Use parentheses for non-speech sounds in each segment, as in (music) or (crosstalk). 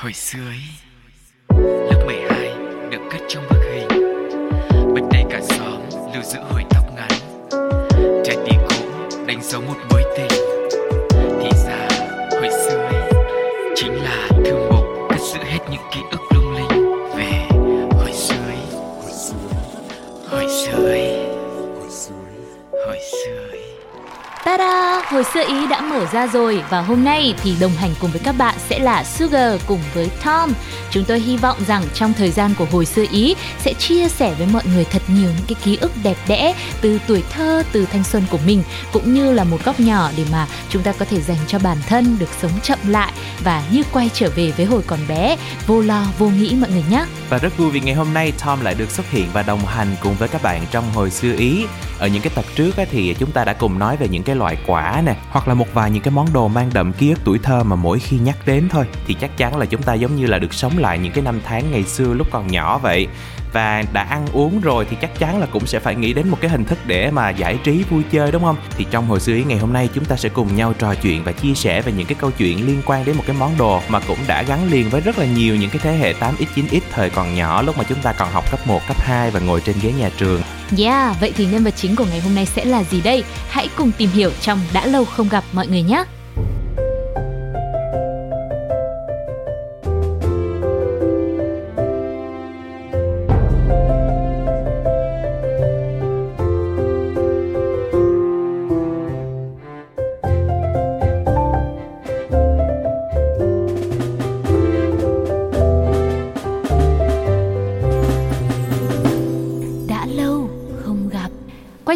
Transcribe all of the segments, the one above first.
Hồi xưa ấy, Lớp 12 được cất trong bức hình. Bên đây cả xóm lưu giữ hồi tóc ngắn. Trái tim cũ đánh dấu một mối tình. Thì ra, hồi xưa ấy, Chính là thư mục cất giữ hết những ký ức lung linh Về hồi xưa ấy. Hồi xưa ấy, Hồi xưa ấy. Ta-da! Hồi xưa ý đã mở ra rồi và hôm nay thì đồng hành cùng với các bạn sẽ là Sugar cùng với Tom. Chúng tôi hy vọng rằng trong thời gian của hồi xưa ý sẽ chia sẻ với mọi người thật nhiều những cái ký ức đẹp đẽ từ tuổi thơ, từ thanh xuân của mình cũng như là một góc nhỏ để mà chúng ta có thể dành cho bản thân được sống chậm lại và như quay trở về với hồi còn bé, vô lo, vô nghĩ mọi người nhé. Và rất vui vì ngày hôm nay Tom lại được xuất hiện và đồng hành cùng với các bạn trong hồi xưa Ý. Ở những cái tập trước á, thì chúng ta đã cùng nói về những cái loại quả nè, hoặc là một vài những cái món đồ mang đậm ký ức tuổi thơ mà mỗi khi nhắc đến thôi thì chắc chắn là chúng ta giống như là được sống lại những cái năm tháng ngày xưa lúc còn nhỏ vậy và đã ăn uống rồi thì chắc chắn là cũng sẽ phải nghĩ đến một cái hình thức để mà giải trí vui chơi đúng không thì trong hồi xưa ý ngày hôm nay chúng ta sẽ cùng nhau trò chuyện và chia sẻ về những cái câu chuyện liên quan đến một cái món đồ mà cũng đã gắn liền với rất là nhiều những cái thế hệ 8x 9x thời còn nhỏ lúc mà chúng ta còn học cấp 1, cấp 2 và ngồi trên ghế nhà trường Yeah, vậy thì nhân vật chính của ngày hôm nay sẽ là gì đây? Hãy cùng tìm hiểu trong đã lâu không gặp mọi người nhé.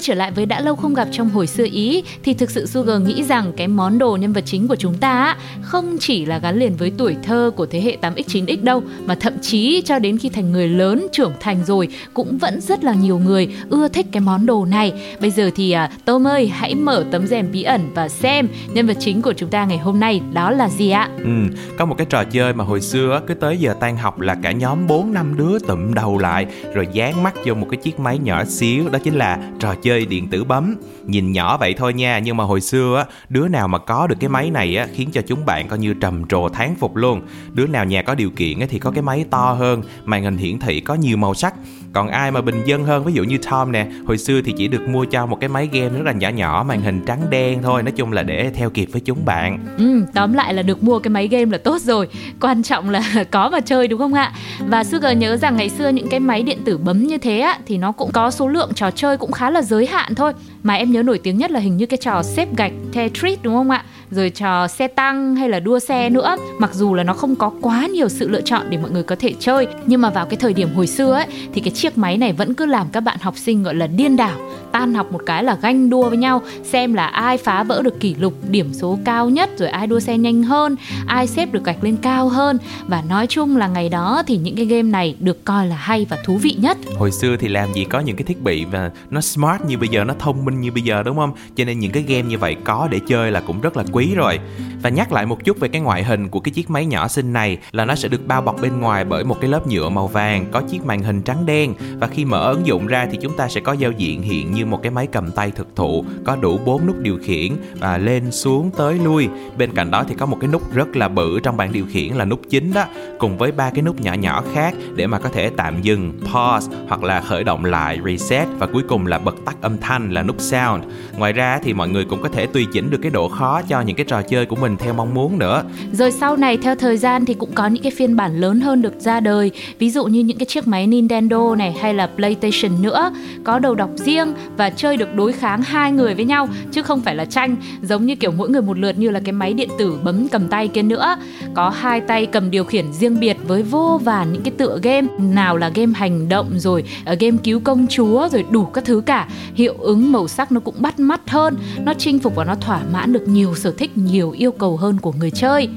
Trở lại với đã lâu không gặp trong hồi xưa Ý thì thực sự Sugar nghĩ rằng cái món đồ nhân vật chính của chúng ta không chỉ là gắn liền với tuổi thơ của thế hệ 8x 9x đâu mà thậm chí cho đến khi thành người lớn trưởng thành rồi cũng vẫn rất là nhiều người ưa thích cái món đồ này. Bây giờ thì à, Tom ơi hãy mở tấm rèm bí ẩn và xem nhân vật chính của chúng ta ngày hôm nay đó là gì ạ? Ừ, có một cái trò chơi mà hồi xưa cứ tới giờ tan học là cả nhóm 4 năm đứa tụm đầu lại rồi dán mắt vô một cái chiếc máy nhỏ xíu đó chính là trò chơi điện tử bấm. Nhìn nhỏ vậy thôi nha, nhưng mà hồi xưa á, đứa nào mà có được cái máy này á khiến cho chúng bạn coi như trầm trồ thán phục luôn. Đứa nào nhà có điều kiện á thì có cái máy to hơn, màn hình hiển thị có nhiều màu sắc. Còn ai mà bình dân hơn? Ví dụ như Tom nè, hồi xưa thì chỉ được mua cho một cái máy game rất là nhỏ nhỏ, màn hình trắng đen thôi, nói chung là để theo kịp với chúng bạn. Ừ, tóm lại là được mua cái máy game là tốt rồi. Quan trọng là (laughs) có mà chơi đúng không ạ? Và Sugar nhớ rằng ngày xưa những cái máy điện tử bấm như thế á Thì nó cũng có số lượng trò chơi cũng khá là giới hạn thôi. Mà em nhớ nổi tiếng nhất là hình như cái trò xếp gạch Tetris đúng không ạ? Rồi trò xe tăng hay là đua xe nữa, Mặc dù là nó không có quá nhiều sự lựa chọn để mọi người có thể chơi, Nhưng mà vào cái thời điểm hồi xưa ấy, Thì cái chiếc máy này vẫn cứ làm các bạn học sinh gọi là điên đảo, Tan học một cái là ganh đua với nhau, Xem là ai phá vỡ được kỷ lục, điểm số cao nhất, Rồi ai đua xe nhanh hơn, Ai xếp được gạch lên cao hơn. Và nói chung là ngày đó thì những cái game này được coi là hay và thú vị nhất. Hồi xưa thì làm gì có những cái thiết bị và nó smart như bây giờ, nó thông minh như bây giờ, đúng không? Cho nên những cái game như vậy có để chơi là cũng rất là quý rồi. Và nhắc lại một chút về cái ngoại hình của cái chiếc máy nhỏ xinh này là nó sẽ được bao bọc bên ngoài bởi một cái lớp nhựa màu vàng, có chiếc màn hình trắng đen. Và khi mở ứng dụng ra thì chúng ta sẽ có giao diện hiện như một cái máy cầm tay thực thụ, có đủ bốn nút điều khiển và lên, xuống, tới, lui. Bên cạnh đó thì có một cái nút rất là bự trong bảng điều khiển là nút chính đó, cùng với ba cái nút nhỏ nhỏ khác để mà có thể tạm dừng, pause hoặc là khởi động lại, reset. Và cuối cùng là bật tắt âm thanh là nút sound. Ngoài ra thì mọi người cũng có thể tùy chỉnh được cái độ khó cho những cái trò chơi của mình theo mong muốn nữa. Rồi sau này theo thời gian thì cũng có những cái phiên bản lớn hơn được ra đời. Ví dụ như những cái chiếc máy Nintendo này hay là PlayStation nữa Có đầu đọc riêng và chơi được đối kháng hai người với nhau Chứ không phải là tranh. Giống như kiểu mỗi người một lượt như là cái máy điện tử bấm cầm tay kia nữa. Có hai tay cầm điều khiển riêng biệt với vô vàn những cái tựa game. Nào là game hành động rồi ờ, game cứu công chúa rồi đủ các thứ cả. Hiệu ứng màu sắc nó cũng bắt mắt hơn. Nó chinh phục và nó thỏa mãn được nhiều sở thích, nhiều yêu cầu hơn của người chơi.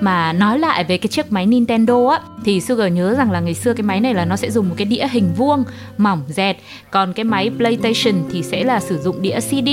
Mà nói lại về cái chiếc máy Nintendo á Thì Sugar nhớ rằng là ngày xưa cái máy này là nó sẽ dùng một cái đĩa hình vuông mỏng dẹt. Còn cái máy PlayStation thì sẽ là sử dụng đĩa CD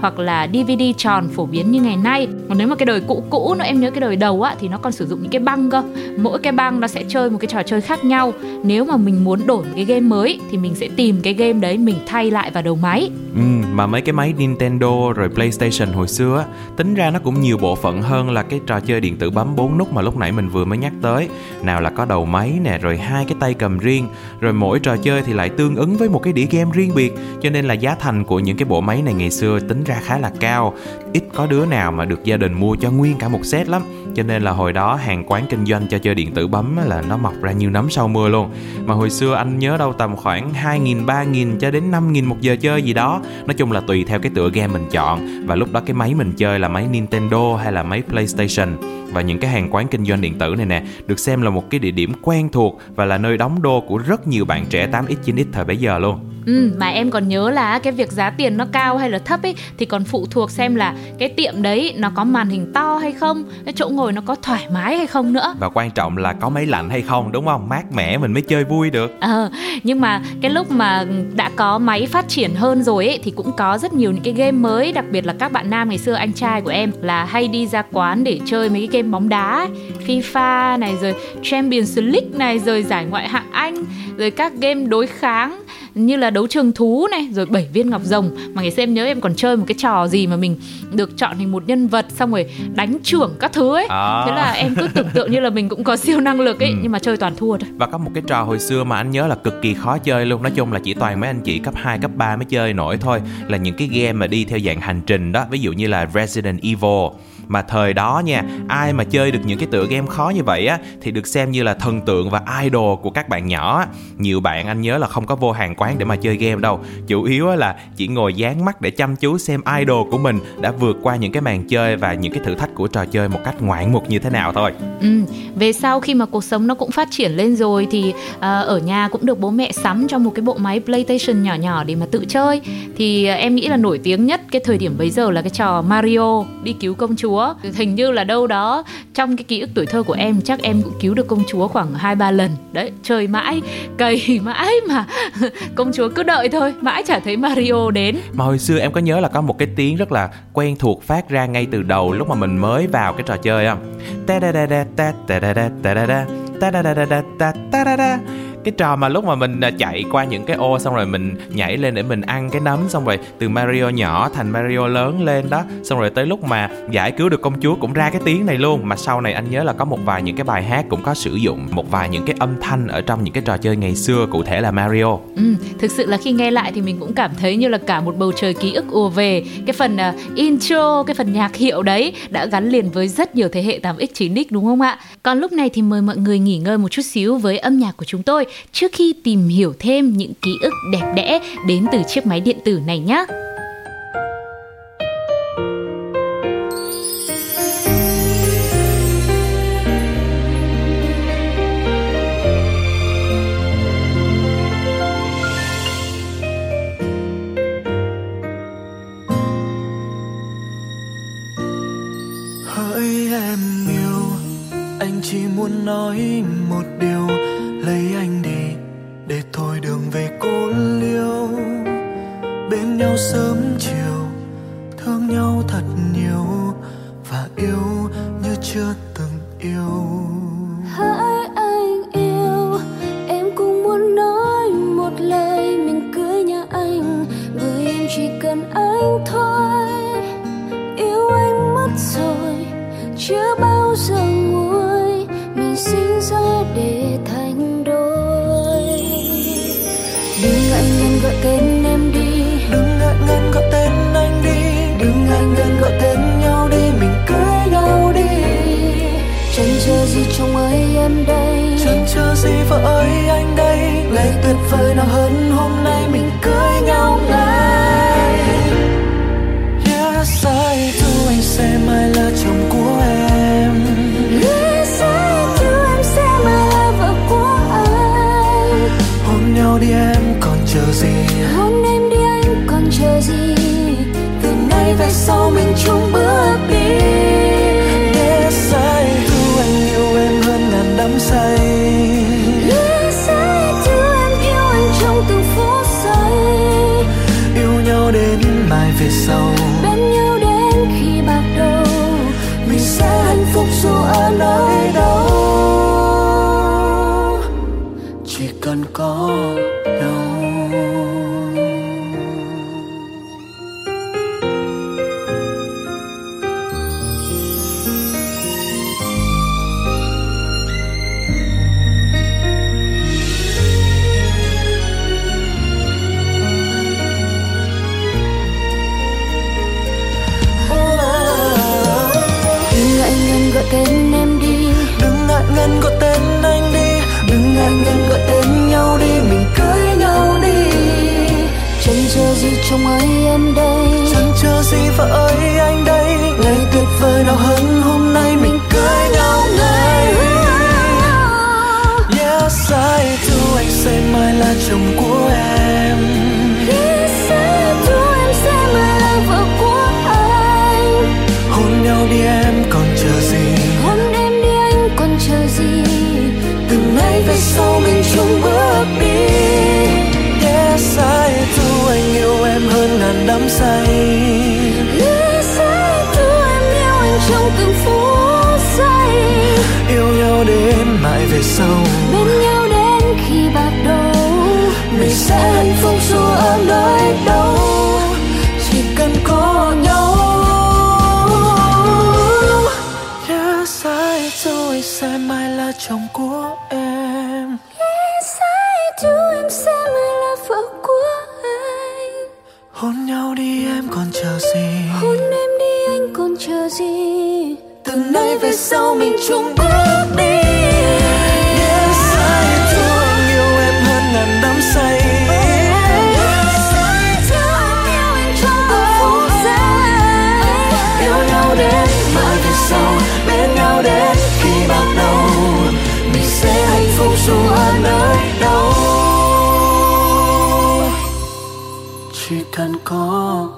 hoặc là DVD tròn phổ biến như ngày nay. Còn nếu mà cái đời cũ cũ nữa em nhớ cái đời đầu á thì nó còn sử dụng những cái băng cơ. Mỗi cái băng nó sẽ chơi một cái trò chơi khác nhau. Nếu mà mình muốn đổi một cái game mới thì mình sẽ tìm cái game đấy mình thay lại vào đầu máy. Ừ, mà mấy cái máy Nintendo rồi PlayStation hồi xưa á, tính ra nó cũng cũng nhiều bộ phận hơn là cái trò chơi điện tử bấm bốn nút mà lúc nãy mình vừa mới nhắc tới. Nào là có đầu máy nè, rồi hai cái tay cầm riêng, rồi mỗi trò chơi thì lại tương ứng với một cái đĩa game riêng biệt. Cho nên là giá thành của những cái bộ máy này ngày xưa tính ra khá là cao. Ít có đứa nào mà được gia đình mua cho nguyên cả một set lắm cho nên là hồi đó hàng quán kinh doanh cho chơi điện tử bấm là nó mọc ra nhiều nấm sau mưa luôn. Mà hồi xưa anh nhớ đâu tầm khoảng 2.000, 3.000 cho đến 5.000 một giờ chơi gì đó. Nói chung là tùy theo cái tựa game mình chọn. Và lúc đó cái máy mình chơi là máy Nintendo hay là máy PlayStation. Và những cái hàng quán kinh doanh điện tử này nè được xem là một cái địa điểm quen thuộc và là nơi đóng đô của rất nhiều bạn trẻ 8x 9x thời bấy giờ luôn. Ừ, mà em còn nhớ là cái việc giá tiền nó cao hay là thấp ấy thì còn phụ thuộc xem là cái tiệm đấy nó có màn hình to hay không, cái chỗ ngồi nó có thoải mái hay không nữa. Và quan trọng là có máy lạnh hay không đúng không? Mát mẻ mình mới chơi vui được. Ờ, nhưng mà cái lúc mà đã có máy phát triển hơn rồi ấy thì cũng có rất nhiều những cái game mới, đặc biệt là các bạn nam ngày xưa anh trai của em là hay đi ra quán để chơi mấy cái game bóng đá, ấy. FIFA này rồi Champions League này rồi giải ngoại hạng Anh, rồi các game đối kháng như là đấu trường thú này rồi bảy viên ngọc rồng. Mà ngày xem nhớ em còn chơi một cái trò gì mà mình được chọn thành một nhân vật xong rồi đánh trưởng các thứ ấy. À. thế là em cứ tưởng tượng như là mình cũng có siêu năng lực ấy ừ. nhưng mà chơi toàn thua thôi. Và có một cái trò hồi xưa mà anh nhớ là cực kỳ khó chơi luôn. Nói chung là chỉ toàn mấy anh chị cấp 2, cấp 3 mới chơi nổi thôi. Là những cái game mà đi theo dạng hành trình đó. Ví dụ như là Resident Evil mà thời đó nha ai mà chơi được những cái tựa game khó như vậy á thì được xem như là thần tượng và idol của các bạn nhỏ nhiều bạn anh nhớ là không có vô hàng quán để mà chơi game đâu. Chủ yếu là chỉ ngồi dán mắt để chăm chú xem idol của mình đã vượt qua những cái màn chơi và những cái thử thách của trò chơi một cách ngoạn mục như thế nào thôi. Ừ, về sau khi mà cuộc sống nó cũng phát triển lên rồi thì uh, ở nhà cũng được bố mẹ sắm cho một cái bộ máy PlayStation nhỏ nhỏ để mà tự chơi. Thì uh, em nghĩ là nổi tiếng nhất cái thời điểm bấy giờ là cái trò Mario đi cứu công chúa hình như là đâu đó trong cái ký ức tuổi thơ của em, chắc em cũng cứu được công chúa khoảng hai, ba lần. Đấy chơi mãi cày (laughs) mãi mà (laughs) công chúa cứ đợi thôi, mãi chả thấy Mario đến. Mà hồi xưa em có nhớ là có một cái tiếng rất là quen thuộc phát ra ngay từ đầu lúc mà mình mới vào cái trò chơi không? Ta da da da ta da da ta da da ta da da da ta da da cái trò mà lúc mà mình à, chạy qua những cái ô xong rồi mình nhảy lên để mình ăn cái nấm xong rồi từ Mario nhỏ thành Mario lớn lên đó xong rồi tới lúc mà giải cứu được công chúa cũng ra cái tiếng này luôn. Mà sau này anh nhớ là có một vài những cái bài hát cũng có sử dụng một vài những cái âm thanh ở trong những cái trò chơi ngày xưa cụ thể là Mario. Ừ, thực sự là khi nghe lại thì mình cũng cảm thấy như là cả một bầu trời ký ức ùa về. Cái phần uh, intro cái phần nhạc hiệu đấy đã gắn liền với rất nhiều thế hệ 8x 9x đúng không ạ? Còn lúc này thì mời mọi người nghỉ ngơi một chút xíu với âm nhạc của chúng tôi trước khi tìm hiểu thêm những ký ức đẹp đẽ đến từ chiếc máy điện tử này nhé. hỡi em yêu, anh chỉ muốn nói một điều, lấy anh để thôi đường về cô liêu. Bên nhau sớm chiều, thương nhau thật nhiều và yêu như chưa từng yêu. Hãy anh yêu, em cũng muốn nói một lời. Mình cưới nhà anh bởi em chỉ cần anh thôi. Em đây. Chẳng chờ gì vợ ơi anh đây? Hôn nhau đi em còn chờ gì? Hôn em đi anh còn chờ gì? Từ nay về sau mình chung bước đi có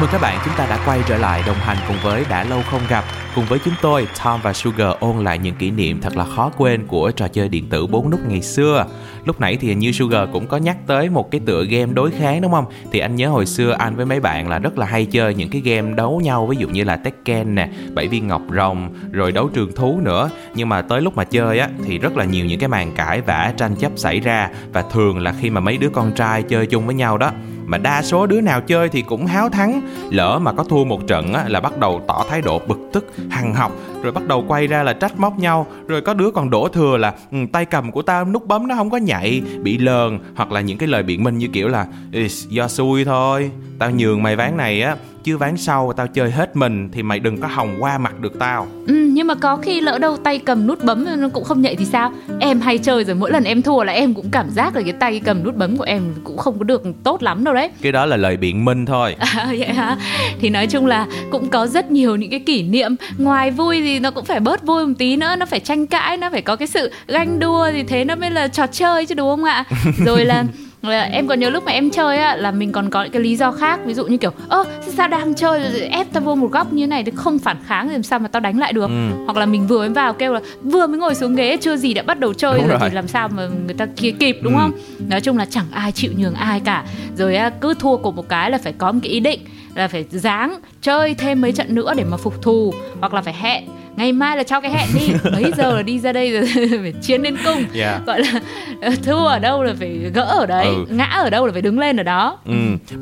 Chào mừng các bạn, chúng ta đã quay trở lại đồng hành cùng với Đã Lâu Không Gặp. Cùng với chúng tôi, Tom và Sugar ôn lại những kỷ niệm thật là khó quên của trò chơi điện tử 4 nút ngày xưa. Lúc nãy thì như Sugar cũng có nhắc tới một cái tựa game đối kháng đúng không? Thì anh nhớ hồi xưa anh với mấy bạn là rất là hay chơi những cái game đấu nhau Ví dụ như là Tekken nè, bảy viên ngọc rồng, rồi đấu trường thú nữa. Nhưng mà tới lúc mà chơi á thì rất là nhiều những cái màn cãi vã, tranh chấp xảy ra. Và thường là khi mà mấy đứa con trai chơi chung với nhau đó mà đa số đứa nào chơi thì cũng háo thắng. Lỡ mà có thua một trận á, là bắt đầu tỏ thái độ bực tức hằng học rồi bắt đầu quay ra là trách móc nhau. Rồi có đứa còn đổ thừa là ừ, tay cầm của tao nút bấm nó không có nhạy bị lờn hoặc là những cái lời biện minh như kiểu là do xui thôi tao nhường mày ván này á chứ ván sau tao chơi hết mình thì mày đừng có hòng qua mặt được tao. Ừ, nhưng mà có khi lỡ đâu tay cầm nút bấm nó cũng không nhạy thì sao? Em hay chơi rồi mỗi lần em thua là em cũng cảm giác là cái tay cầm nút bấm của em cũng không có được tốt lắm đâu đấy. Cái đó là lời biện minh thôi. (laughs) À, vậy hả? Thì nói chung là cũng có rất nhiều những cái kỷ niệm. Ngoài vui thì nó cũng phải bớt vui một tí nữa Nó phải tranh cãi, nó phải có cái sự ganh đua Thì thế nó mới là trò chơi chứ đúng không ạ? (laughs) Rồi là là em còn nhớ lúc mà em chơi á là mình còn có những cái lý do khác ví dụ như kiểu ơ sao đang chơi rồi ép tao vô một góc như thế này thì không phản kháng thì làm sao mà tao đánh lại được Ừ. hoặc là mình vừa mới vào kêu là vừa mới ngồi xuống ghế chưa gì đã bắt đầu chơi Đúng rồi, rồi. thì làm sao mà người ta kia kịp đúng Ừ. không nói chung là chẳng ai chịu nhường ai cả rồi cứ thua của một cái là phải có một cái ý định là phải dáng chơi thêm mấy trận nữa để mà phục thù hoặc là phải hẹn ngày mai là cho cái hẹn đi. (laughs) Mấy giờ là đi ra đây rồi (laughs) phải chiến đến cung. Yeah. gọi là ờ, thua ở đâu là phải gỡ ở đấy Ừ. ngã ở đâu là phải đứng lên ở đó. Ừ,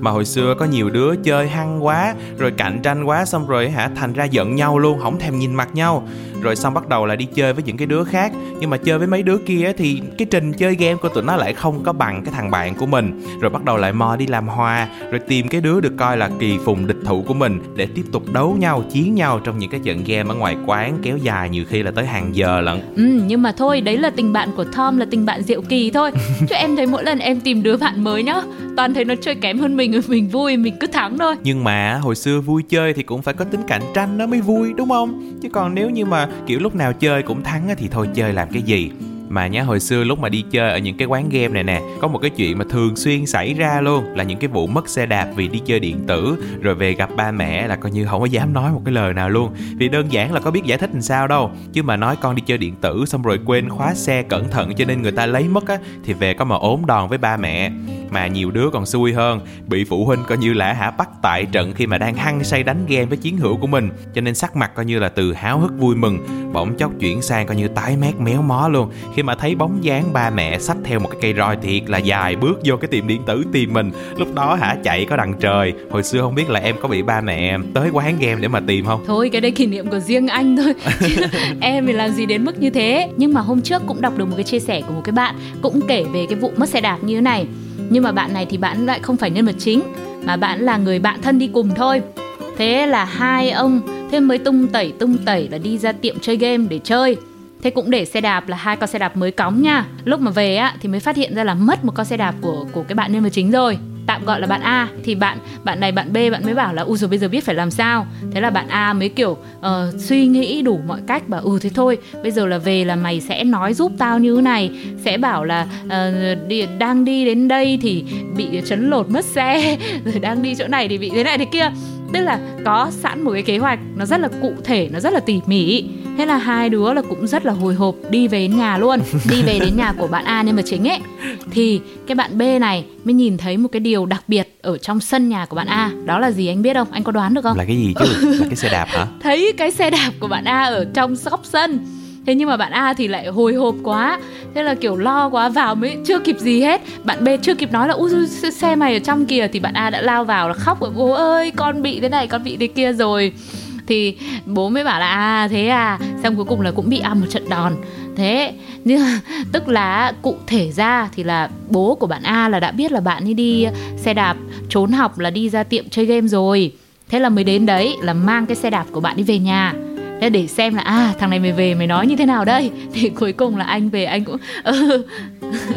mà hồi xưa có nhiều đứa chơi hăng quá Rồi cạnh tranh quá xong rồi hả Thành ra giận nhau luôn, không thèm nhìn mặt nhau. Rồi xong bắt đầu là đi chơi với những cái đứa khác. Nhưng mà chơi với mấy đứa kia thì cái trình chơi game của tụi nó lại không có bằng cái thằng bạn của mình. Rồi bắt đầu lại mò đi làm hòa Rồi tìm cái đứa được coi là kỳ phùng địch thủ của mình Để tiếp tục đấu nhau, chiến nhau trong những cái trận game ở ngoài quán Kéo dài nhiều khi là tới hàng giờ lận Ừ, nhưng mà thôi đấy là tình bạn của Tom là tình bạn diệu kỳ thôi (laughs) chứ em thấy mỗi lần em tìm đứa bạn mới nhá toàn thấy nó chơi kém hơn mình (laughs) mình vui mình cứ thắng thôi Nhưng mà hồi xưa vui chơi thì cũng phải có tính cạnh tranh nó mới vui đúng không? Chứ còn nếu như mà kiểu lúc nào chơi cũng thắng thì thôi chơi làm cái gì? Mà nhá, hồi xưa lúc mà đi chơi ở những cái quán game này nè, Có một cái chuyện mà thường xuyên xảy ra luôn, Là những cái vụ mất xe đạp vì đi chơi điện tử, Rồi về gặp ba mẹ là coi như không có dám nói một cái lời nào luôn. Vì đơn giản là có biết giải thích làm sao đâu, Chứ mà nói con đi chơi điện tử xong rồi quên khóa xe cẩn thận cho nên người ta lấy mất á, Thì về có mà ốm đòn với ba mẹ. Mà nhiều đứa còn xui hơn, bị phụ huynh coi như là hả bắt tại trận khi mà đang hăng say đánh game với chiến hữu của mình. Cho nên sắc mặt coi như là từ háo hức vui mừng, bỗng chốc chuyển sang coi như tái mét méo mó luôn khi mà thấy bóng dáng ba mẹ xách theo một cái cây roi thiệt là dài bước vô cái tiệm điện tử tìm mình. Lúc đó hả chạy có đằng trời. Hồi xưa không biết là em có bị ba mẹ tới quán game để mà tìm không? Thôi cái đấy kỷ niệm của riêng anh thôi. (laughs) Em thì làm gì đến mức như thế. Nhưng mà hôm trước cũng đọc được một cái chia sẻ của một cái bạn cũng kể về cái vụ mất xe đạp như thế này. Nhưng mà bạn này thì bạn lại không phải nhân vật chính mà bạn là người bạn thân đi cùng thôi. Thế là hai ông thế mới tung tẩy tung tẩy là đi ra tiệm chơi game để chơi thế cũng để xe đạp là hai con xe đạp mới cóng nha. Lúc mà về á thì mới phát hiện ra là mất một con xe đạp của của cái bạn nhân vật chính rồi. Tạm gọi là bạn A. Thì bạn bạn này bạn B bạn mới bảo là u rồi bây giờ biết phải làm sao. Thế là bạn A mới kiểu uh, suy nghĩ đủ mọi cách bảo ừ thế thôi bây giờ là về là mày sẽ nói giúp tao như thế này. Sẽ bảo là uh, đi, đang đi đến đây thì bị chấn lột mất xe (laughs) rồi đang đi chỗ này thì bị thế này thế kia. Tức là có sẵn một cái kế hoạch nó rất là cụ thể nó rất là tỉ mỉ thế là hai đứa là cũng rất là hồi hộp đi về đến nhà luôn. Đi về đến nhà của bạn A nhưng mà chính ấy. Thì cái bạn B này mới nhìn thấy một cái điều đặc biệt ở trong sân nhà của bạn A. Đó là gì anh biết không? Anh có đoán được không? Là cái gì chứ? Là cái xe đạp hả? (laughs) Thấy cái xe đạp của bạn A ở trong góc sân. Thế nhưng mà bạn A thì lại hồi hộp quá. Thế là kiểu lo quá vào mới chưa kịp gì hết. Bạn B chưa kịp nói là ui xe mày ở trong kìa. Thì bạn A đã lao vào là khóc bố ơi con bị thế này con bị thế kia rồi thì bố mới bảo là à thế à xong cuối cùng là cũng bị ăn một trận đòn. Thế, nhưng (laughs) tức là cụ thể ra thì là bố của bạn A là đã biết là bạn ấy đi xe đạp trốn học là đi ra tiệm chơi game rồi. Thế là mới đến đấy là mang cái xe đạp của bạn đi về nhà. Thế để xem là à thằng này mày về mày nói như thế nào đây? (laughs) Thì cuối cùng là anh về anh cũng (laughs) ừ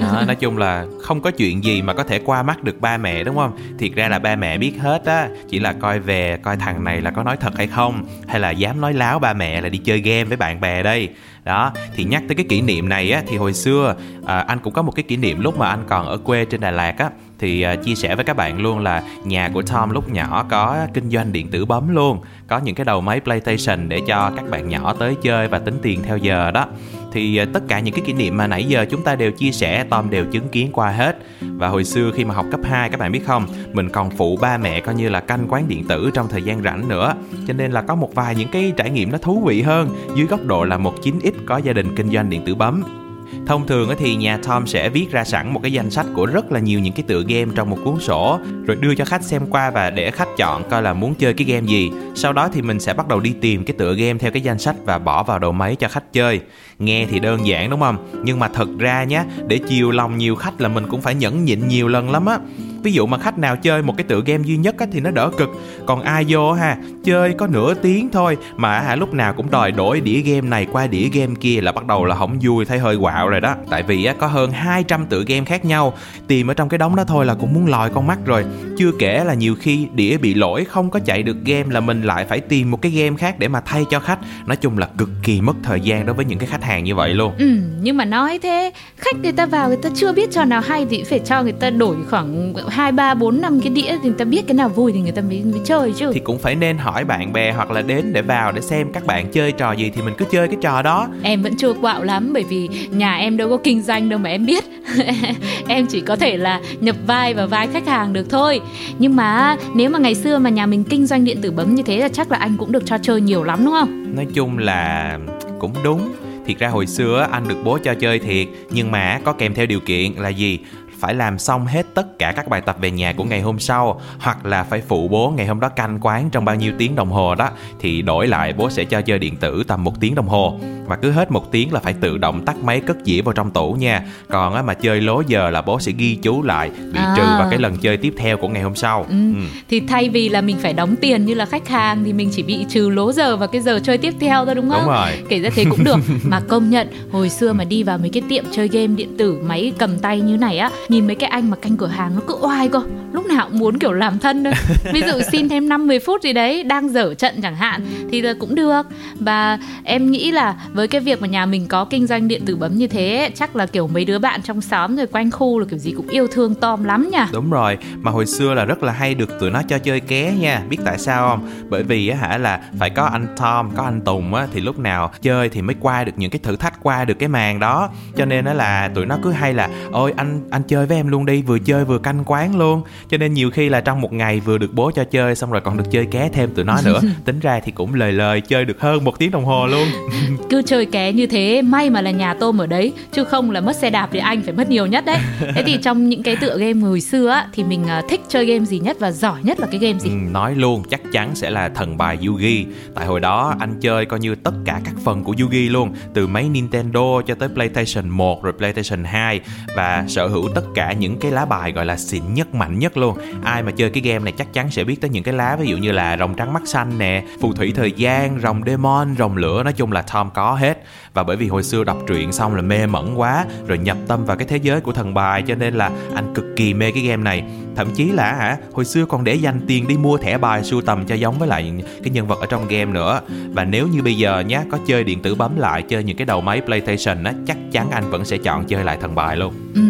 đó, nói chung là không có chuyện gì mà có thể qua mắt được ba mẹ đúng không? Thiệt ra là ba mẹ biết hết á chỉ là coi về coi thằng này là có nói thật hay không hay là dám nói láo ba mẹ là đi chơi game với bạn bè đây. Đó thì nhắc tới cái kỷ niệm này á thì hồi xưa à, anh cũng có một cái kỷ niệm lúc mà anh còn ở quê trên Đà Lạt á thì uh, chia sẻ với các bạn luôn là nhà của Tom lúc nhỏ có kinh doanh điện tử bấm luôn có những cái đầu máy PlayStation để cho các bạn nhỏ tới chơi và tính tiền theo giờ đó. Thì uh, tất cả những cái kỷ niệm mà nãy giờ chúng ta đều chia sẻ Tom đều chứng kiến qua hết. Và hồi xưa khi mà học cấp 2 các bạn biết không mình còn phụ ba mẹ coi như là canh quán điện tử trong thời gian rảnh nữa. Cho nên là có một vài những cái trải nghiệm nó thú vị hơn. Dưới góc độ là một 9x có gia đình kinh doanh điện tử bấm. Thông thường thì nhà Tom sẽ viết ra sẵn một cái danh sách của rất là nhiều những cái tựa game trong một cuốn sổ, rồi đưa cho khách xem qua và để khách chọn coi là muốn chơi cái game gì. Sau đó thì mình sẽ bắt đầu đi tìm cái tựa game theo cái danh sách và bỏ vào đầu máy cho khách chơi. Nghe thì đơn giản đúng không? Nhưng mà thật ra nhé, để chiều lòng nhiều khách là mình cũng phải nhẫn nhịn nhiều lần lắm á. Ví dụ mà khách nào chơi một cái tựa game duy nhất á, thì nó đỡ cực. Còn ai vô ha chơi có nửa tiếng thôi mà hả lúc nào cũng đòi đổi đĩa game này qua đĩa game kia là bắt đầu là không vui thấy hơi quạo rồi đó. Tại vì á, có hơn 200 tựa game khác nhau tìm ở trong cái đống đó thôi là cũng muốn lòi con mắt rồi. Chưa kể là nhiều khi đĩa bị lỗi không có chạy được game là mình lại phải tìm một cái game khác để mà thay cho khách. Nói chung là cực kỳ mất thời gian đối với những cái khách hàng như vậy luôn. Ừ nhưng mà nói thế khách người ta vào người ta chưa biết trò nào hay thì phải cho người ta đổi khoảng hai ba bốn năm cái đĩa thì người ta biết cái nào vui thì người ta mới, mới chơi chứ. Thì cũng phải nên hỏi bạn bè hoặc là đến để vào để xem các bạn chơi trò gì thì mình cứ chơi cái trò đó. Em vẫn chưa quạo lắm bởi vì nhà em đâu có kinh doanh đâu mà em biết. (laughs) Em chỉ có thể là nhập vai vào vai khách hàng được thôi. Nhưng mà nếu mà ngày xưa mà nhà mình kinh doanh điện tử bấm như thế là chắc là anh cũng được cho chơi nhiều lắm đúng không? Nói chung là cũng đúng thiệt ra hồi xưa anh được bố cho chơi thiệt, nhưng mà có kèm theo điều kiện là gì? Phải làm xong hết tất cả các bài tập về nhà của ngày hôm sau hoặc là phải phụ bố ngày hôm đó canh quán trong bao nhiêu tiếng đồng hồ đó thì đổi lại bố sẽ cho chơi điện tử tầm một tiếng đồng hồ và cứ hết một tiếng là phải tự động tắt máy cất dĩa vào trong tủ nha còn á, mà chơi lố giờ là bố sẽ ghi chú lại bị à. trừ vào cái lần chơi tiếp theo của ngày hôm sau ừ. Ừ. thì thay vì là mình phải đóng tiền như là khách hàng thì mình chỉ bị trừ lố giờ và cái giờ chơi tiếp theo thôi đúng không đúng rồi kể ra thế cũng được (laughs) mà công nhận hồi xưa mà đi vào mấy cái tiệm chơi game điện tử máy cầm tay như này á nhìn mấy cái anh mà canh cửa hàng nó cứ oai cơ. Lúc nào cũng muốn kiểu làm thân thôi. Ví dụ xin thêm 5 10 phút gì đấy, đang dở trận chẳng hạn, thì là cũng được. Và em nghĩ là với cái việc mà nhà mình có kinh doanh điện tử bấm như thế, chắc là kiểu mấy đứa bạn trong xóm rồi quanh khu là kiểu gì cũng yêu thương Tom lắm nha. Đúng rồi, mà hồi xưa là rất là hay được tụi nó cho chơi ké nha, biết tại sao không? Bởi vì á hả là phải có anh Tom, có anh Tùng á, thì lúc nào chơi thì mới qua được những cái thử thách qua được cái màn đó. Cho nên đó là tụi nó cứ hay là, ôi, anh anh chơi chơi với em luôn đi vừa chơi vừa canh quán luôn. Cho nên nhiều khi là trong một ngày vừa được bố cho chơi xong rồi còn được chơi ké thêm tụi nó nữa. (laughs) Tính ra thì cũng lời lời chơi được hơn một tiếng đồng hồ luôn. (laughs) Cứ chơi ké như thế may mà là nhà tôm ở đấy chứ không là mất xe đạp thì anh phải mất nhiều nhất đấy. (laughs) Thế thì trong những cái tựa game hồi xưa á thì mình à, thích chơi game gì nhất và giỏi nhất là cái game gì? Ừ, nói luôn chắc chắn sẽ là thần bài Yugi. Tại hồi đó anh chơi coi như tất cả các phần của Yugi luôn từ máy Nintendo cho tới PlayStation 1 rồi PlayStation 2 và sở hữu tất cả những cái lá bài gọi là xịn nhất, mạnh nhất luôn. Ai mà chơi cái game này chắc chắn sẽ biết tới những cái lá, ví dụ như là rồng trắng mắt xanh nè, phù thủy thời gian, rồng demon, rồng lửa, nói chung là Tom có hết. Và bởi vì hồi xưa đọc truyện xong là mê mẩn quá, rồi nhập tâm vào cái thế giới của thần bài, cho nên là anh cực kỳ mê cái game này thậm chí là hả hồi xưa còn để dành tiền đi mua thẻ bài sưu tầm cho giống với lại cái nhân vật ở trong game nữa. Và nếu như bây giờ nhá có chơi điện tử bấm lại chơi những cái đầu máy PlayStation á chắc chắn anh vẫn sẽ chọn chơi lại thần bài luôn. Ừ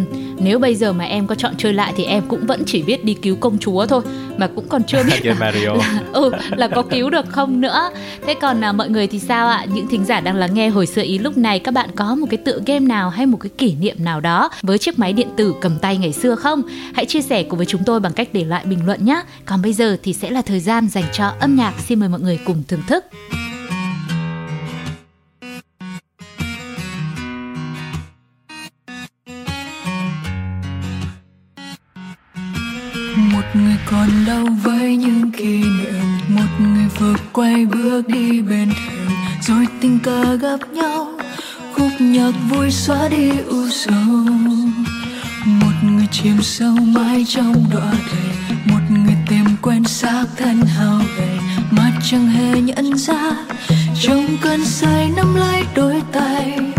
nếu bây giờ mà em có chọn chơi lại thì em cũng vẫn chỉ biết đi cứu công chúa thôi mà cũng còn chưa (laughs) biết chơi Mario. là, ừ là có cứu được không nữa. Thế còn à, mọi người thì sao ạ? Những thính giả đang lắng nghe hồi xưa ý lúc này các bạn có một cái tựa game nào hay một cái kỷ niệm nào đó với chiếc máy điện tử cầm tay ngày xưa không? Hãy chia sẻ cùng với chúng tôi bằng cách để lại bình luận nhé còn bây giờ thì sẽ là thời gian dành cho âm nhạc. Xin mời mọi người cùng thưởng thức. Một người còn đâu với những kỷ niệm. Một người vừa quay bước đi bên thềm rồi tình cờ gặp nhau. Khúc nhạc vui xóa đi u sầu chìm sâu mãi trong đọa đời một người tìm quen xác thân hao gầy mà chẳng hề nhận ra. Trong cơn say nắm lấy đôi tay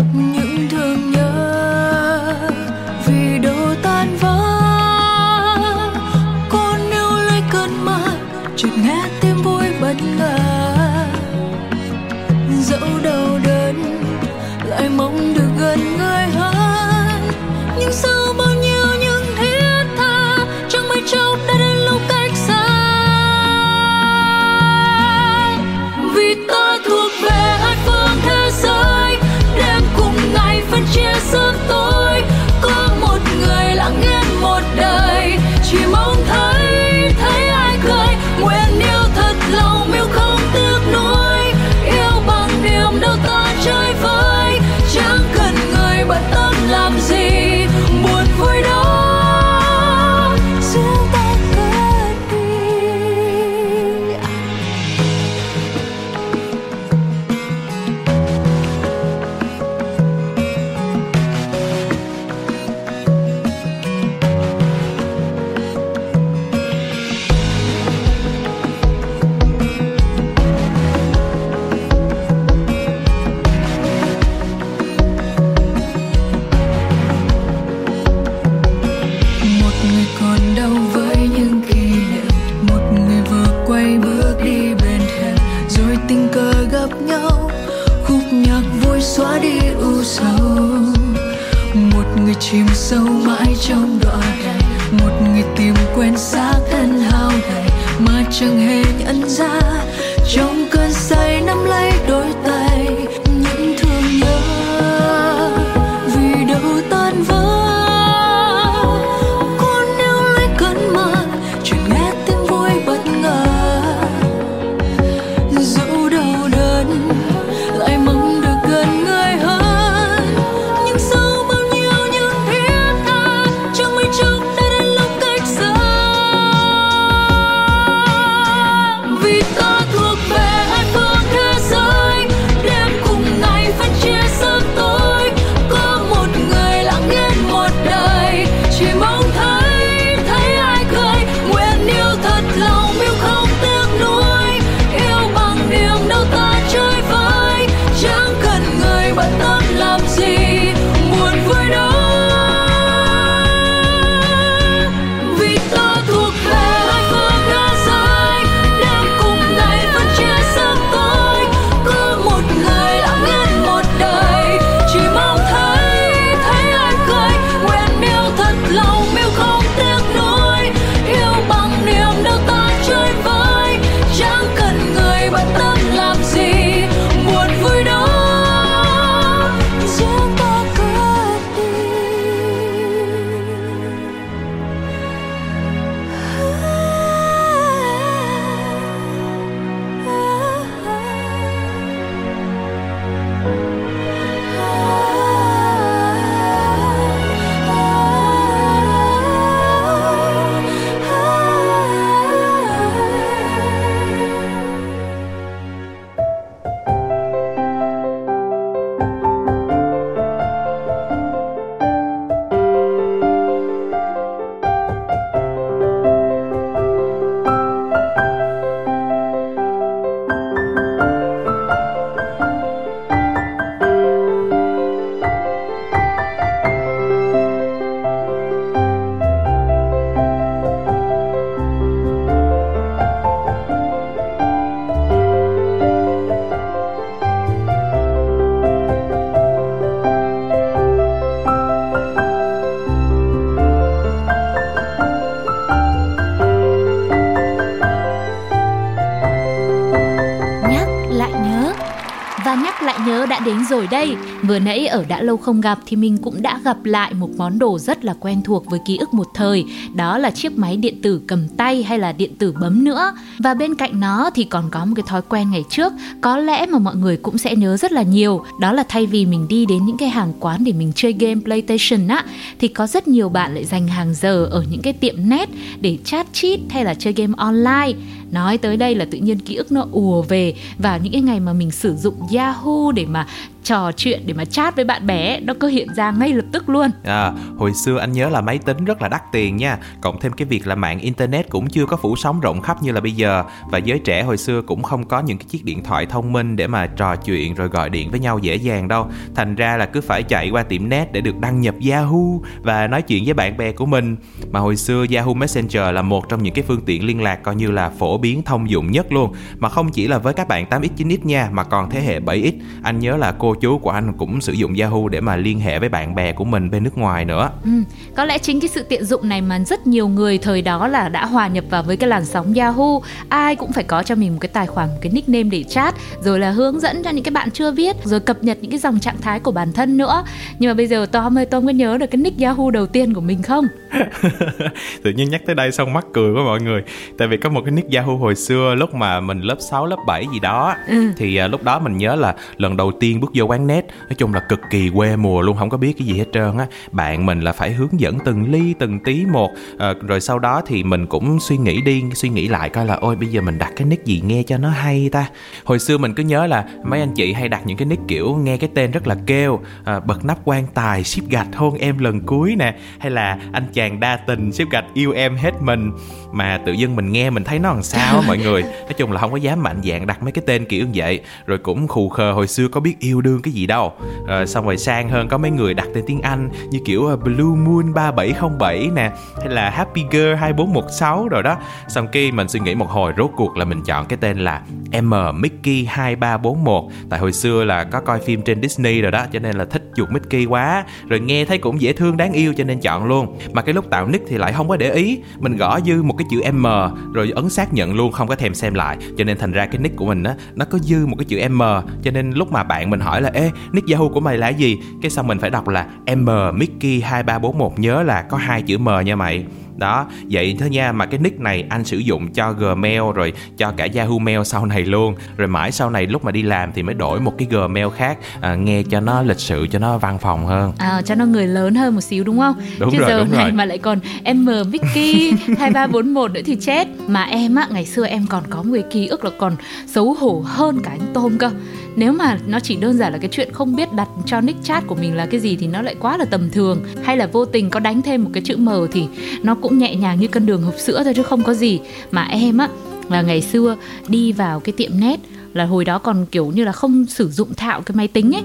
rồi đây. Vừa nãy ở đã lâu không gặp thì mình cũng đã gặp lại một món đồ rất là quen thuộc với ký ức một thời, đó là chiếc máy điện tử cầm tay hay là điện tử bấm nữa. Và bên cạnh nó thì còn có một cái thói quen ngày trước, có lẽ mà mọi người cũng sẽ nhớ rất là nhiều, đó là thay vì mình đi đến những cái hàng quán để mình chơi game PlayStation á thì có rất nhiều bạn lại dành hàng giờ ở những cái tiệm net để chat chít hay là chơi game online. Nói tới đây là tự nhiên ký ức nó ùa về. Vào những cái ngày mà mình sử dụng Yahoo để mà trò chuyện để mà chat với bạn bè nó cứ hiện ra ngay lập tức luôn. À, hồi xưa anh nhớ là máy tính rất là đắt tiền nha. Cộng thêm cái việc là mạng internet cũng chưa có phủ sóng rộng khắp như là bây giờ. Và giới trẻ hồi xưa cũng không có những cái chiếc điện thoại thông minh để mà trò chuyện rồi gọi điện với nhau dễ dàng đâu. Thành ra là cứ phải chạy qua tiệm net để được đăng nhập Yahoo và nói chuyện với bạn bè của mình. Mà hồi xưa Yahoo Messenger là một trong những cái phương tiện liên lạc coi như là phổ biến thông dụng nhất luôn. Mà không chỉ là với các bạn 8x 9x nha mà còn thế hệ 7x anh nhớ là cô chú của anh cũng sử dụng Yahoo để mà liên hệ với bạn bè của mình bên nước ngoài nữa. Ừ, có lẽ chính cái sự tiện dụng này mà rất nhiều người thời đó là đã hòa nhập vào với cái làn sóng Yahoo. Ai cũng phải có cho mình một cái tài khoản, một cái nickname để chat, rồi là hướng dẫn cho những cái bạn chưa biết, rồi cập nhật những cái dòng trạng thái của bản thân nữa. Nhưng mà bây giờ Tom ơi, Tom có nhớ được cái nick Yahoo đầu tiên của mình không? (laughs) Tự nhiên nhắc tới đây xong mắc cười quá mọi người. Tại vì có một cái nick Yahoo hồi xưa lúc mà mình lớp 6, lớp 7 gì đó ừ. thì uh, lúc đó mình nhớ là lần đầu tiên bước vô quán net. Nói chung là cực kỳ quê mùa luôn không có biết cái gì hết trơn á. Bạn mình là phải hướng dẫn từng ly từng tí một. À, rồi sau đó thì mình cũng suy nghĩ đi suy nghĩ lại coi là ôi bây giờ mình đặt cái nick gì nghe cho nó hay ta. Hồi xưa mình cứ nhớ là mấy anh chị hay đặt những cái nick kiểu nghe cái tên rất là kêu à, bật nắp quan tài ship gạch hôn em lần cuối nè hay là anh chàng đa tình ship gạch yêu em hết mình. Mà tự dưng mình nghe mình thấy nó làm sao mọi người. Nói chung là không có dám mạnh dạng đặt mấy cái tên kiểu như vậy. Rồi cũng khù khờ hồi xưa có biết yêu đương cái gì đâu. Rồi xong rồi sang hơn có mấy người đặt tên tiếng Anh như kiểu ờ, Blue Moon 3707 nè, hay là Happy Girl 2416 rồi đó. Xong khi mình suy nghĩ một hồi, rốt cuộc là mình chọn cái tên là M, Mickey 2341 tại hồi xưa là có coi phim trên Disney rồi đó, cho nên là thích chuột Mickey quá. Rồi nghe thấy cũng dễ thương, đáng yêu, cho nên chọn luôn. Mà cái lúc tạo nick thì lại không có để ý. Mình gõ dư một cái chữ M, rồi ấn xác nhận luôn, không có thèm xem lại. Cho nên thành ra cái nick của mình á, nó có dư một cái chữ M. Cho nên lúc mà bạn mình hỏi là ê nick Yahoo của mày là gì? Cái xong mình phải đọc là M Mickey 2341 nhớ là có hai chữ M nha mày. Đó vậy thôi nha mà cái nick này anh sử dụng cho Gmail rồi cho cả Yahoo Mail sau này luôn. Rồi mãi sau này lúc mà đi làm thì mới đổi một cái Gmail khác à, nghe cho nó lịch sự cho nó văn phòng hơn. À, cho nó người lớn hơn một xíu đúng không? Đúng chứ rồi, giờ đúng này rồi. mà lại còn M Mickey (laughs) 2341 nữa thì chết. Mà em á ngày xưa em còn có một cái ký ức là còn xấu hổ hơn cả anh Tôm cơ nếu mà nó chỉ đơn giản là cái chuyện không biết đặt cho nick chat của mình là cái gì thì nó lại quá là tầm thường. Hay là vô tình có đánh thêm một cái chữ M thì nó cũng nhẹ nhàng như cân đường hộp sữa thôi chứ không có gì. Mà em á, là ngày xưa đi vào cái tiệm net là hồi đó còn kiểu như là không sử dụng thạo cái máy tính ấy.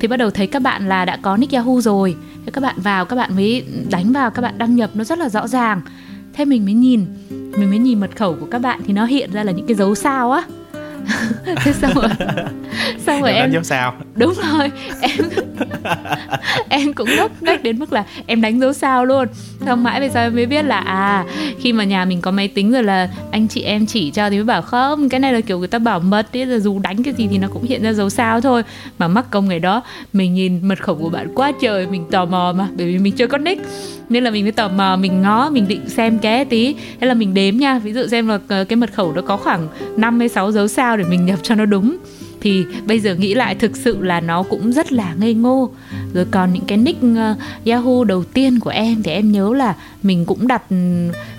Thì bắt đầu thấy các bạn là đã có nick Yahoo rồi. Thế các bạn vào, các bạn mới đánh vào, các bạn đăng nhập, nó rất là rõ ràng. Thế mình mới nhìn, mình mới nhìn mật khẩu của các bạn thì nó hiện ra là những cái dấu sao á thế xong rồi (laughs) xong rồi Em em dấu sao? Đúng rồi em (laughs) em cũng ngốc nghếch đến mức là em đánh dấu sao luôn. Xong mãi về sau em mới biết là à khi mà nhà mình có máy tính rồi là anh chị em chỉ cho thì mới bảo không cái này là kiểu người ta bảo mật ấy là dù đánh cái gì thì nó cũng hiện ra dấu sao thôi. Mà mắc công ngày đó mình nhìn mật khẩu của bạn quá trời mình tò mò mà bởi vì mình chưa có nick. Nên là mình mới tò mò mình ngó mình định xem ké tí. Thế là mình đếm nha ví dụ xem là ờ, cái mật khẩu nó có khoảng 5 hay 6 dấu sao để mình nhập cho nó đúng. Thì bây giờ nghĩ lại thực sự là nó cũng rất là ngây ngô. Rồi còn những cái nick uh, Yahoo đầu tiên của em thì em nhớ là mình cũng đặt ừ,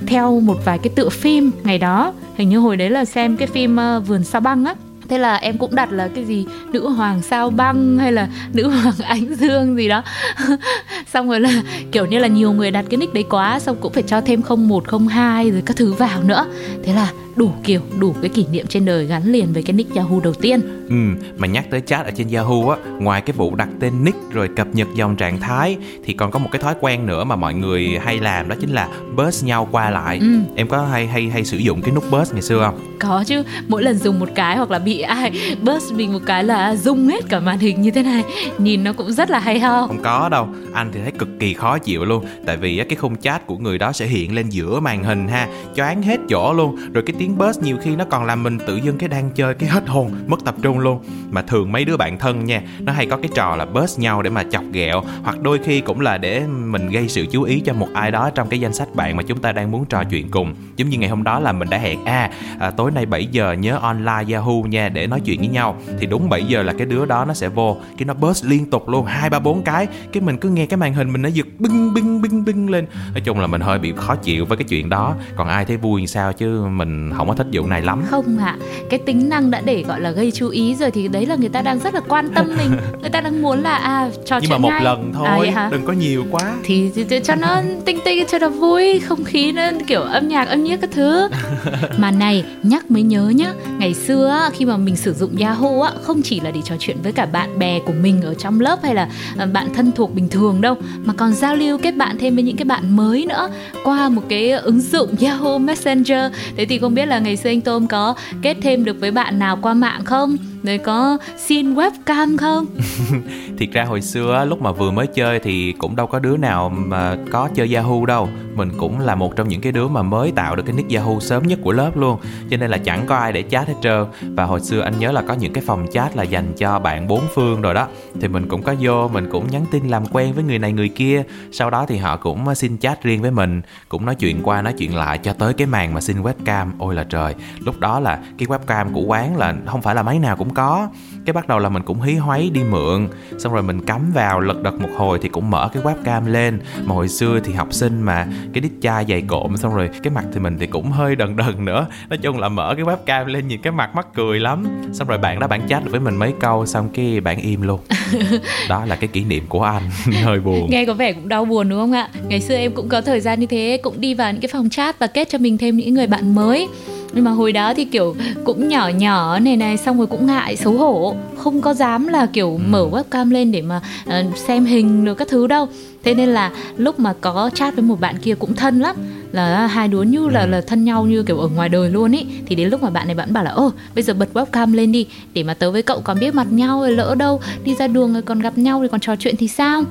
theo một vài cái tựa phim ngày đó. Hình như hồi đấy là xem cái phim uh, vườn sao băng á. Thế là em cũng đặt là cái gì? Nữ hoàng sao băng hay là nữ (laughs) hoàng ánh dương gì đó. (laughs) Xong rồi là kiểu như là nhiều người đặt cái nick đấy quá xong cũng phải cho thêm 0102 rồi các thứ vào nữa. Thế là đủ kiểu đủ cái kỷ niệm trên đời gắn liền với cái nick Yahoo đầu tiên Ừ, mà nhắc tới chat ở trên Yahoo á, ngoài cái vụ đặt tên nick rồi cập nhật dòng trạng thái thì còn có một cái thói quen nữa mà mọi người hay làm đó chính là burst nhau qua lại. Ừ. Em có hay hay hay sử dụng cái nút burst ngày xưa không? có chứ mỗi lần dùng một cái hoặc là bị ai burst mình một cái là rung hết cả màn hình như thế này nhìn nó cũng rất là hay ho Không có đâu, anh thì thấy cực kỳ khó chịu luôn Tại vì cái khung chat của người đó sẽ hiện lên giữa màn hình ha Choáng hết chỗ luôn Rồi cái tiếng burst nhiều khi nó còn làm mình tự dưng cái đang chơi cái hết hồn mất tập trung luôn. Mà thường mấy đứa bạn thân nha nó hay có cái trò là burst nhau để mà chọc ghẹo hoặc đôi khi cũng là để mình gây sự chú ý cho một ai đó trong cái danh sách bạn mà chúng ta đang muốn trò chuyện cùng. Giống như ngày hôm đó là mình đã hẹn à, à tối nay 7 giờ nhớ online Yahoo nha để nói chuyện với nhau. Thì đúng 7 giờ là cái đứa đó nó sẽ vô cái nó burst liên tục luôn hai ba bốn cái. Cái mình cứ nghe cái màn hình mình nó giật bưng bưng bưng bưng lên. Nói chung là mình hơi bị khó chịu với cái chuyện đó. Còn ai thấy vui sao chứ mình không có thích vụ này lắm. Không ạ à, cái tính năng đã để gọi là gây chú ý rồi thì đấy là người ta đang rất là quan tâm (laughs) mình. Người ta đang muốn là à trò nhưng mà một ngay. lần thôi à, đừng có nhiều quá. Thì, thì, thì cho nó tinh tinh cho nó vui không khí nó kiểu âm nhạc âm nhạc các thứ. Mà này nhắc mới nhớ nhá ngày xưa khi mà mình sử dụng Yahoo á không chỉ là để trò chuyện với cả bạn bè của mình ở trong lớp hay là à, bạn thân thuộc bình thường đâu mà còn giao lưu kết bạn thêm với những cái bạn mới nữa. Qua một cái ứng dụng Yahoo Messenger thế thì không biết là ngày xưa anh Tôm có kết thêm được với bạn nào qua mạng không? Rồi có xin webcam không? (laughs) Thiệt ra hồi xưa lúc mà vừa mới chơi thì cũng đâu có đứa nào mà có chơi Yahoo đâu. Mình cũng là một trong những cái đứa mà mới tạo được cái nick Yahoo sớm nhất của lớp luôn. Cho nên là chẳng có ai để chat hết trơn. Và hồi xưa anh nhớ là có những cái phòng chat là dành cho bạn bốn phương rồi đó. Thì mình cũng có vô, mình cũng nhắn tin làm quen với người này người kia. Sau đó thì họ cũng ờ, xin chat riêng với mình, cũng nói chuyện qua nói chuyện lại cho tới cái màn mà xin webcam. Ôi là trời, lúc đó là cái webcam của quán là không phải là máy nào cũng có. Cái bắt đầu là mình cũng hí hoáy đi mượn xong rồi mình cắm vào lật đật một hồi thì cũng mở cái webcam lên. Mà hồi xưa thì học sinh mà cái đít chai dày cộm xong rồi cái mặt thì mình thì cũng hơi đần đần nữa. Nói chung là mở cái webcam lên nhìn cái mặt mắc cười lắm. Xong rồi bạn đó bạn chat với mình mấy câu xong cái bạn im luôn. (laughs) Đó là cái kỷ niệm của anh. (laughs) Hơi buồn. Nghe có vẻ cũng đau buồn đúng không ạ? Ngày xưa em cũng có thời gian như thế cũng đi vào những cái phòng chat và kết cho mình thêm những người bạn mới nhưng mà hồi đó thì kiểu cũng nhỏ nhỏ này này xong rồi cũng ngại xấu hổ. Không có dám là kiểu mở webcam lên để mà uh, xem hình rồi các thứ đâu. Thế nên là lúc mà có chat với một bạn kia cũng thân lắm. Là hai đứa như là là thân nhau như kiểu ở ngoài đời luôn ý. Thì đến lúc mà bạn này bạn bảo là ô bây giờ bật webcam lên đi để mà tớ với cậu còn biết mặt nhau rồi lỡ đâu đi ra đường rồi còn gặp nhau rồi còn trò chuyện thì sao?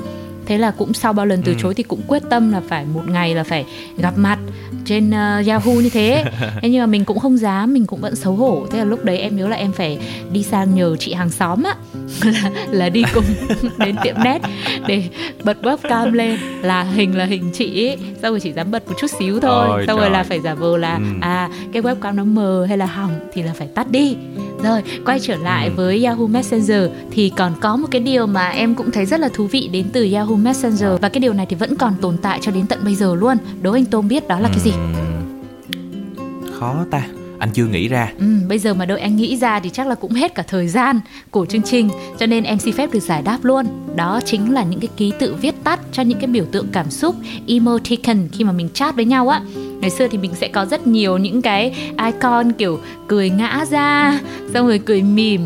Thế là cũng sau bao lần từ ừ. chối thì cũng quyết tâm là phải một ngày là phải gặp mặt trên uh, Yahoo như thế. (laughs) Thế nhưng mà mình cũng không dám mình cũng vẫn xấu hổ. Thế là lúc đấy em nhớ là em phải đi sang nhờ chị hàng xóm á. (laughs) Là, là đi cùng (laughs) đến tiệm net để bật webcam lên. Là hình là hình chị ấy. Xong rồi chỉ dám bật một chút xíu thôi. Ôi xong trời. rồi là phải giả vờ là ừ. à cái webcam nó mờ hay là hỏng thì là phải tắt đi rồi quay trở lại ừ. với Yahoo Messenger thì còn có một cái điều mà em cũng thấy rất là thú vị đến từ Yahoo Messenger và cái điều này thì vẫn còn tồn tại cho đến tận bây giờ luôn. Đố anh Tôm biết đó là cái gì? Khó ta anh chưa nghĩ ra ừ, bây giờ mà đợi anh nghĩ ra thì chắc là cũng hết cả thời gian của chương trình cho nên em xin phép được giải đáp luôn đó chính là những cái ký tự viết tắt cho những cái biểu tượng cảm xúc emoticon khi mà mình chat với nhau á ngày xưa thì mình sẽ có rất nhiều những cái icon kiểu cười ngã ra, xong rồi cười mỉm.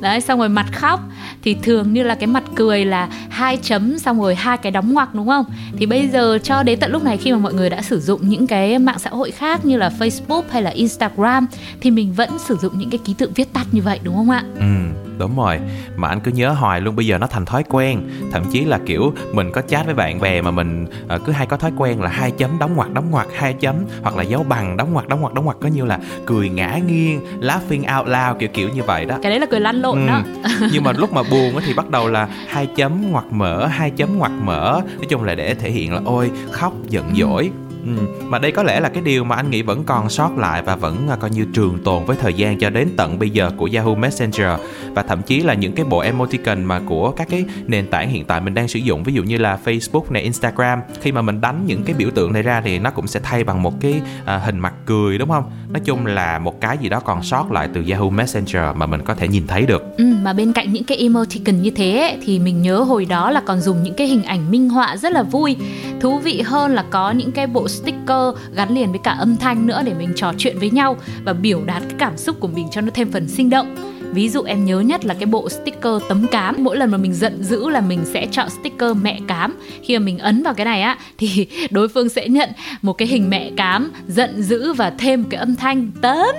Đấy, xong rồi mặt khóc. Thì thường như là cái mặt cười là hai chấm, xong rồi hai cái đóng ngoặc, đúng không? Thì bây giờ cho đến tận lúc này khi mà mọi người đã sử dụng những cái mạng xã hội khác như là Facebook hay là Instagram thì mình vẫn sử dụng những cái ký tự viết tắt như vậy, đúng không ạ? Ừ đúng rồi. Mà anh cứ nhớ hoài luôn bây giờ nó thành thói quen. Thậm chí là kiểu mình có chat với bạn bè mà mình uh, cứ hay có thói quen là hai chấm đóng ngoặc đóng ngoặc hai chấm hoặc là dấu bằng đóng ngoặc đóng ngoặc đóng ngoặc. Có như là cười ngã nghiêng laughing out loud kiểu kiểu như vậy đó. Cái đấy là cười lăn lộn ừ. đó. (laughs) Nhưng mà lúc mà buồn thì bắt đầu là hai chấm ngoặc mở hai chấm ngoặc mở. Nói chung là để thể hiện là ôi khóc giận dỗi Ừ. Mà đây có lẽ là cái điều mà anh nghĩ vẫn còn sót lại và vẫn à, coi như trường tồn với thời gian cho đến tận bây giờ của Yahoo Messenger và thậm chí là những cái bộ emoticon mà của các cái nền tảng hiện tại mình đang sử dụng ví dụ như là Facebook này, Instagram khi mà mình đánh những cái biểu tượng này ra thì nó cũng sẽ thay bằng một cái à, hình mặt cười đúng không? Nói chung là một cái gì đó còn sót lại từ Yahoo Messenger mà mình có thể nhìn thấy được. Ừ, mà bên cạnh những cái emoticon như thế thì mình nhớ hồi đó là còn dùng những cái hình ảnh minh họa rất là vui. Thú vị hơn là có những cái bộ sticker gắn liền với cả âm thanh nữa để mình trò chuyện với nhau và biểu đạt cái cảm xúc của mình cho nó thêm phần sinh động. Ví dụ em nhớ nhất là cái bộ sticker tấm cám. Mỗi lần mà mình giận dữ là mình sẽ chọn sticker mẹ cám. Khi mà mình ấn vào cái này á, thì (laughs) đối phương sẽ nhận một cái hình mẹ cám giận dữ và thêm cái âm thanh tấn.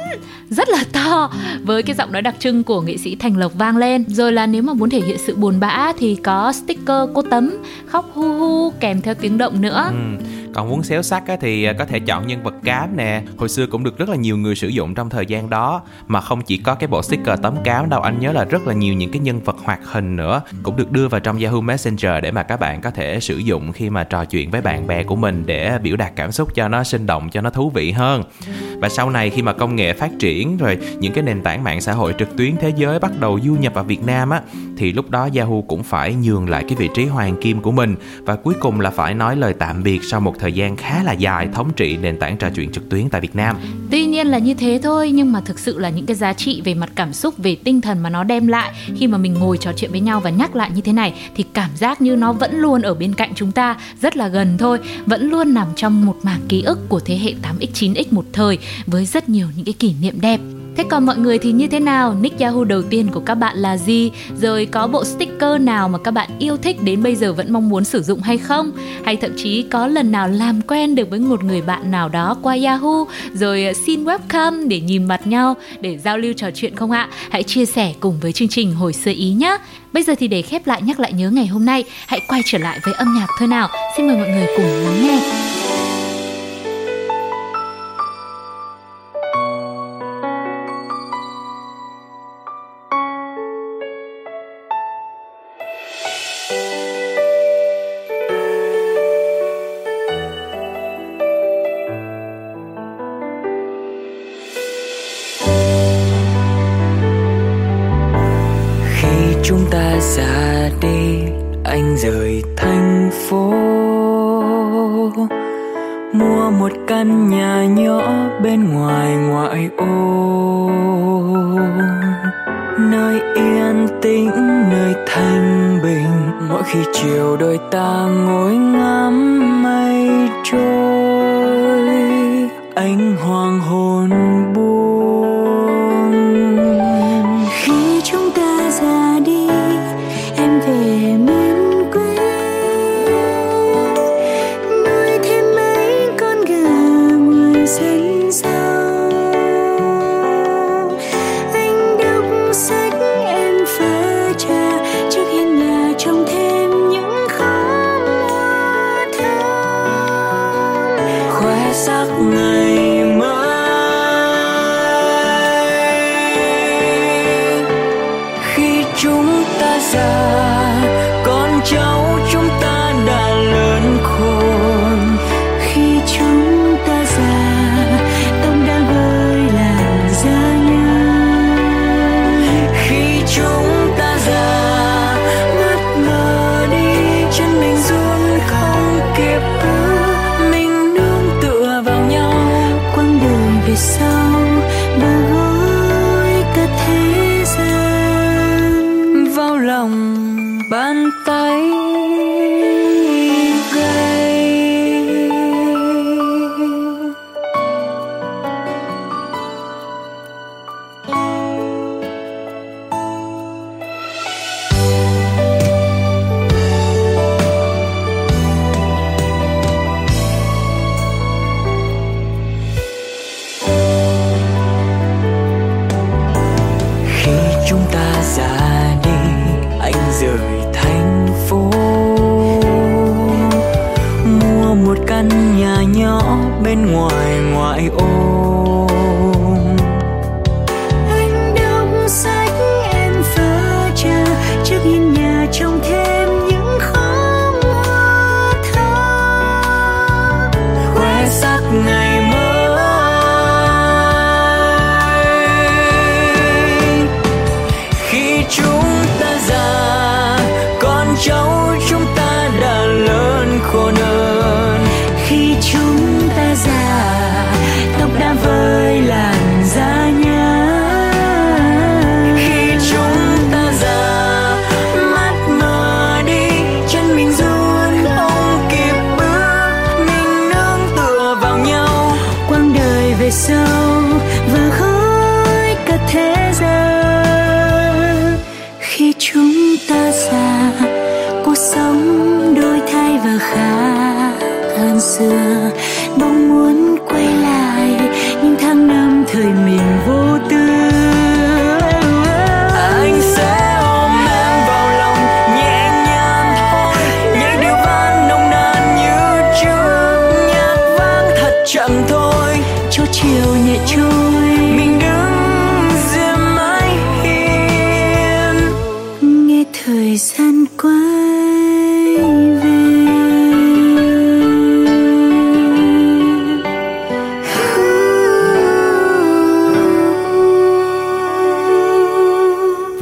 Rất là to, với cái giọng nói đặc trưng của nghệ sĩ Thành Lộc vang lên. Rồi là nếu mà muốn thể hiện sự buồn bã thì có sticker cô tấm khóc hu hu kèm theo tiếng động nữa. Ừ còn muốn xéo sắc á, thì à, có thể chọn nhân vật cám nè. Hồi xưa cũng được rất là nhiều người sử dụng trong thời gian đó. Mà không chỉ có cái bộ sticker tấm cám đâu anh nhớ là rất là nhiều những cái nhân vật hoạt hình nữa. Cũng được đưa vào trong Yahoo Messenger để mà các bạn có thể sử dụng khi mà trò chuyện với bạn bè của mình để biểu đạt cảm xúc cho nó sinh động cho nó thú vị hơn. Và sau này khi mà công nghệ phát triển rồi những cái nền tảng mạng xã hội trực tuyến thế giới bắt đầu du nhập vào Việt Nam á thì lúc đó Yahoo cũng phải nhường lại cái vị trí hoàng kim của mình. Và cuối cùng là phải nói lời tạm biệt sau một một thời gian khá là dài thống trị nền tảng trò chuyện trực tuyến tại Việt Nam. Tuy nhiên là như thế thôi nhưng mà thực sự là những cái giá trị về mặt cảm xúc về tinh thần mà nó đem lại khi mà mình ngồi trò chuyện với nhau và nhắc lại như thế này thì cảm giác như nó vẫn luôn ở bên cạnh chúng ta rất là gần thôi, vẫn luôn nằm trong một mảng ký ức của thế hệ 8x 9x một thời với rất nhiều những cái kỷ niệm đẹp. Thế còn mọi người thì như thế nào? Nick Yahoo đầu tiên của các bạn là gì? Rồi có bộ sticker nào mà các bạn yêu thích đến bây giờ vẫn mong muốn sử dụng hay không? Hay thậm chí có lần nào làm quen được với một người bạn nào đó qua Yahoo rồi ờ, xin webcam để nhìn mặt nhau để giao lưu trò chuyện không ạ? Hãy chia sẻ cùng với chương trình hồi xưa ý nhé. Bây giờ thì để khép lại nhắc lại nhớ ngày hôm nay, hãy quay trở lại với âm nhạc thôi nào. Xin mời mọi người cùng lắng nghe.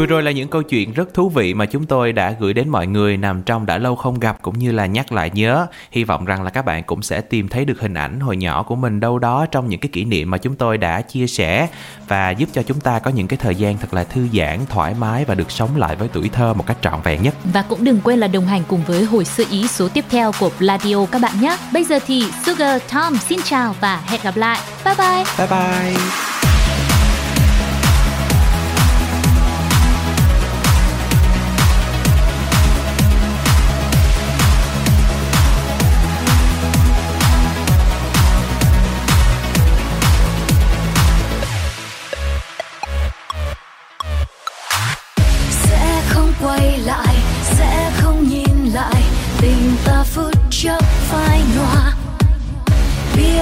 rồi là những câu chuyện rất thú vị mà chúng tôi đã gửi đến mọi người nằm trong đã lâu không gặp cũng như là nhắc lại nhớ. Hy vọng rằng là các bạn cũng sẽ tìm thấy được hình ảnh hồi nhỏ của mình đâu đó trong những cái kỷ niệm mà chúng tôi đã chia sẻ và giúp cho chúng ta có những cái thời gian thật là thư giãn, thoải mái và được sống lại với tuổi thơ một cách trọn vẹn nhất. Và cũng đừng quên là đồng hành cùng với hồi sự ý số tiếp theo của Radio các bạn nhé. Bây giờ thì Sugar Tom xin chào và hẹn gặp lại. Bye bye. Bye bye.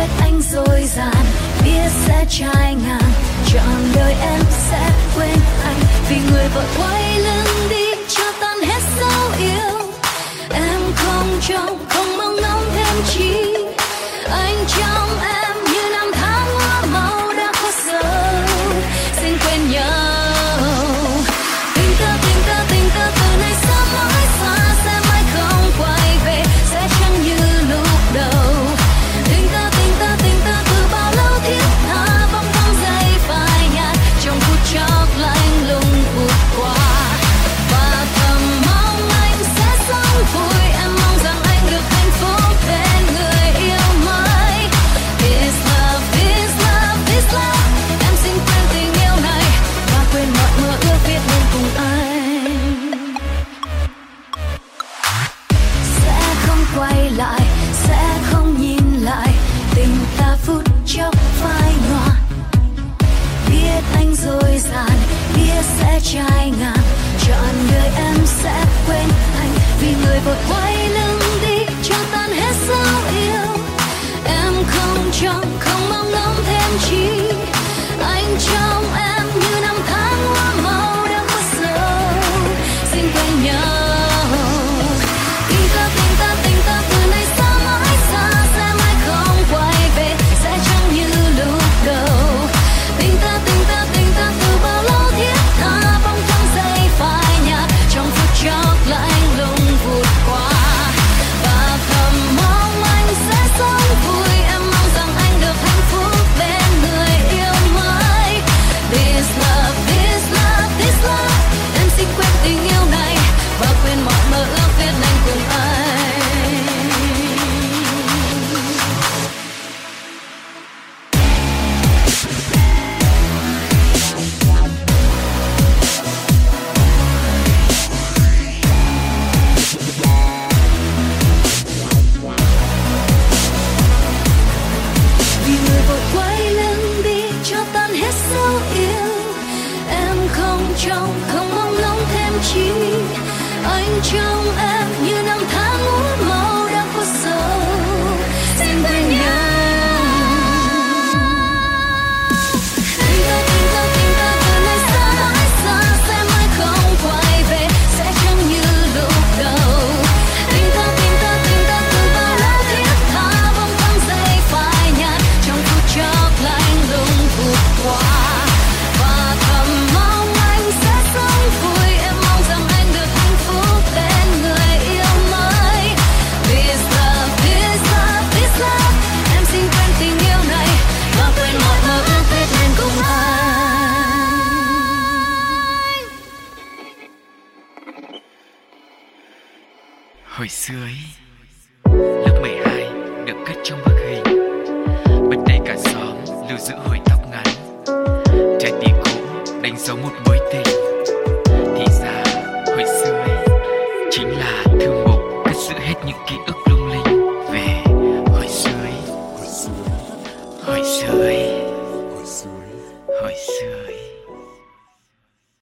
trách anh dối dàng biết sẽ trai ngàn. Trọn đời em sẽ quên anh, vì người vợ quay lưng đi cho tan hết sao yêu. Em không trông, không mong ngóng thêm chi trong em.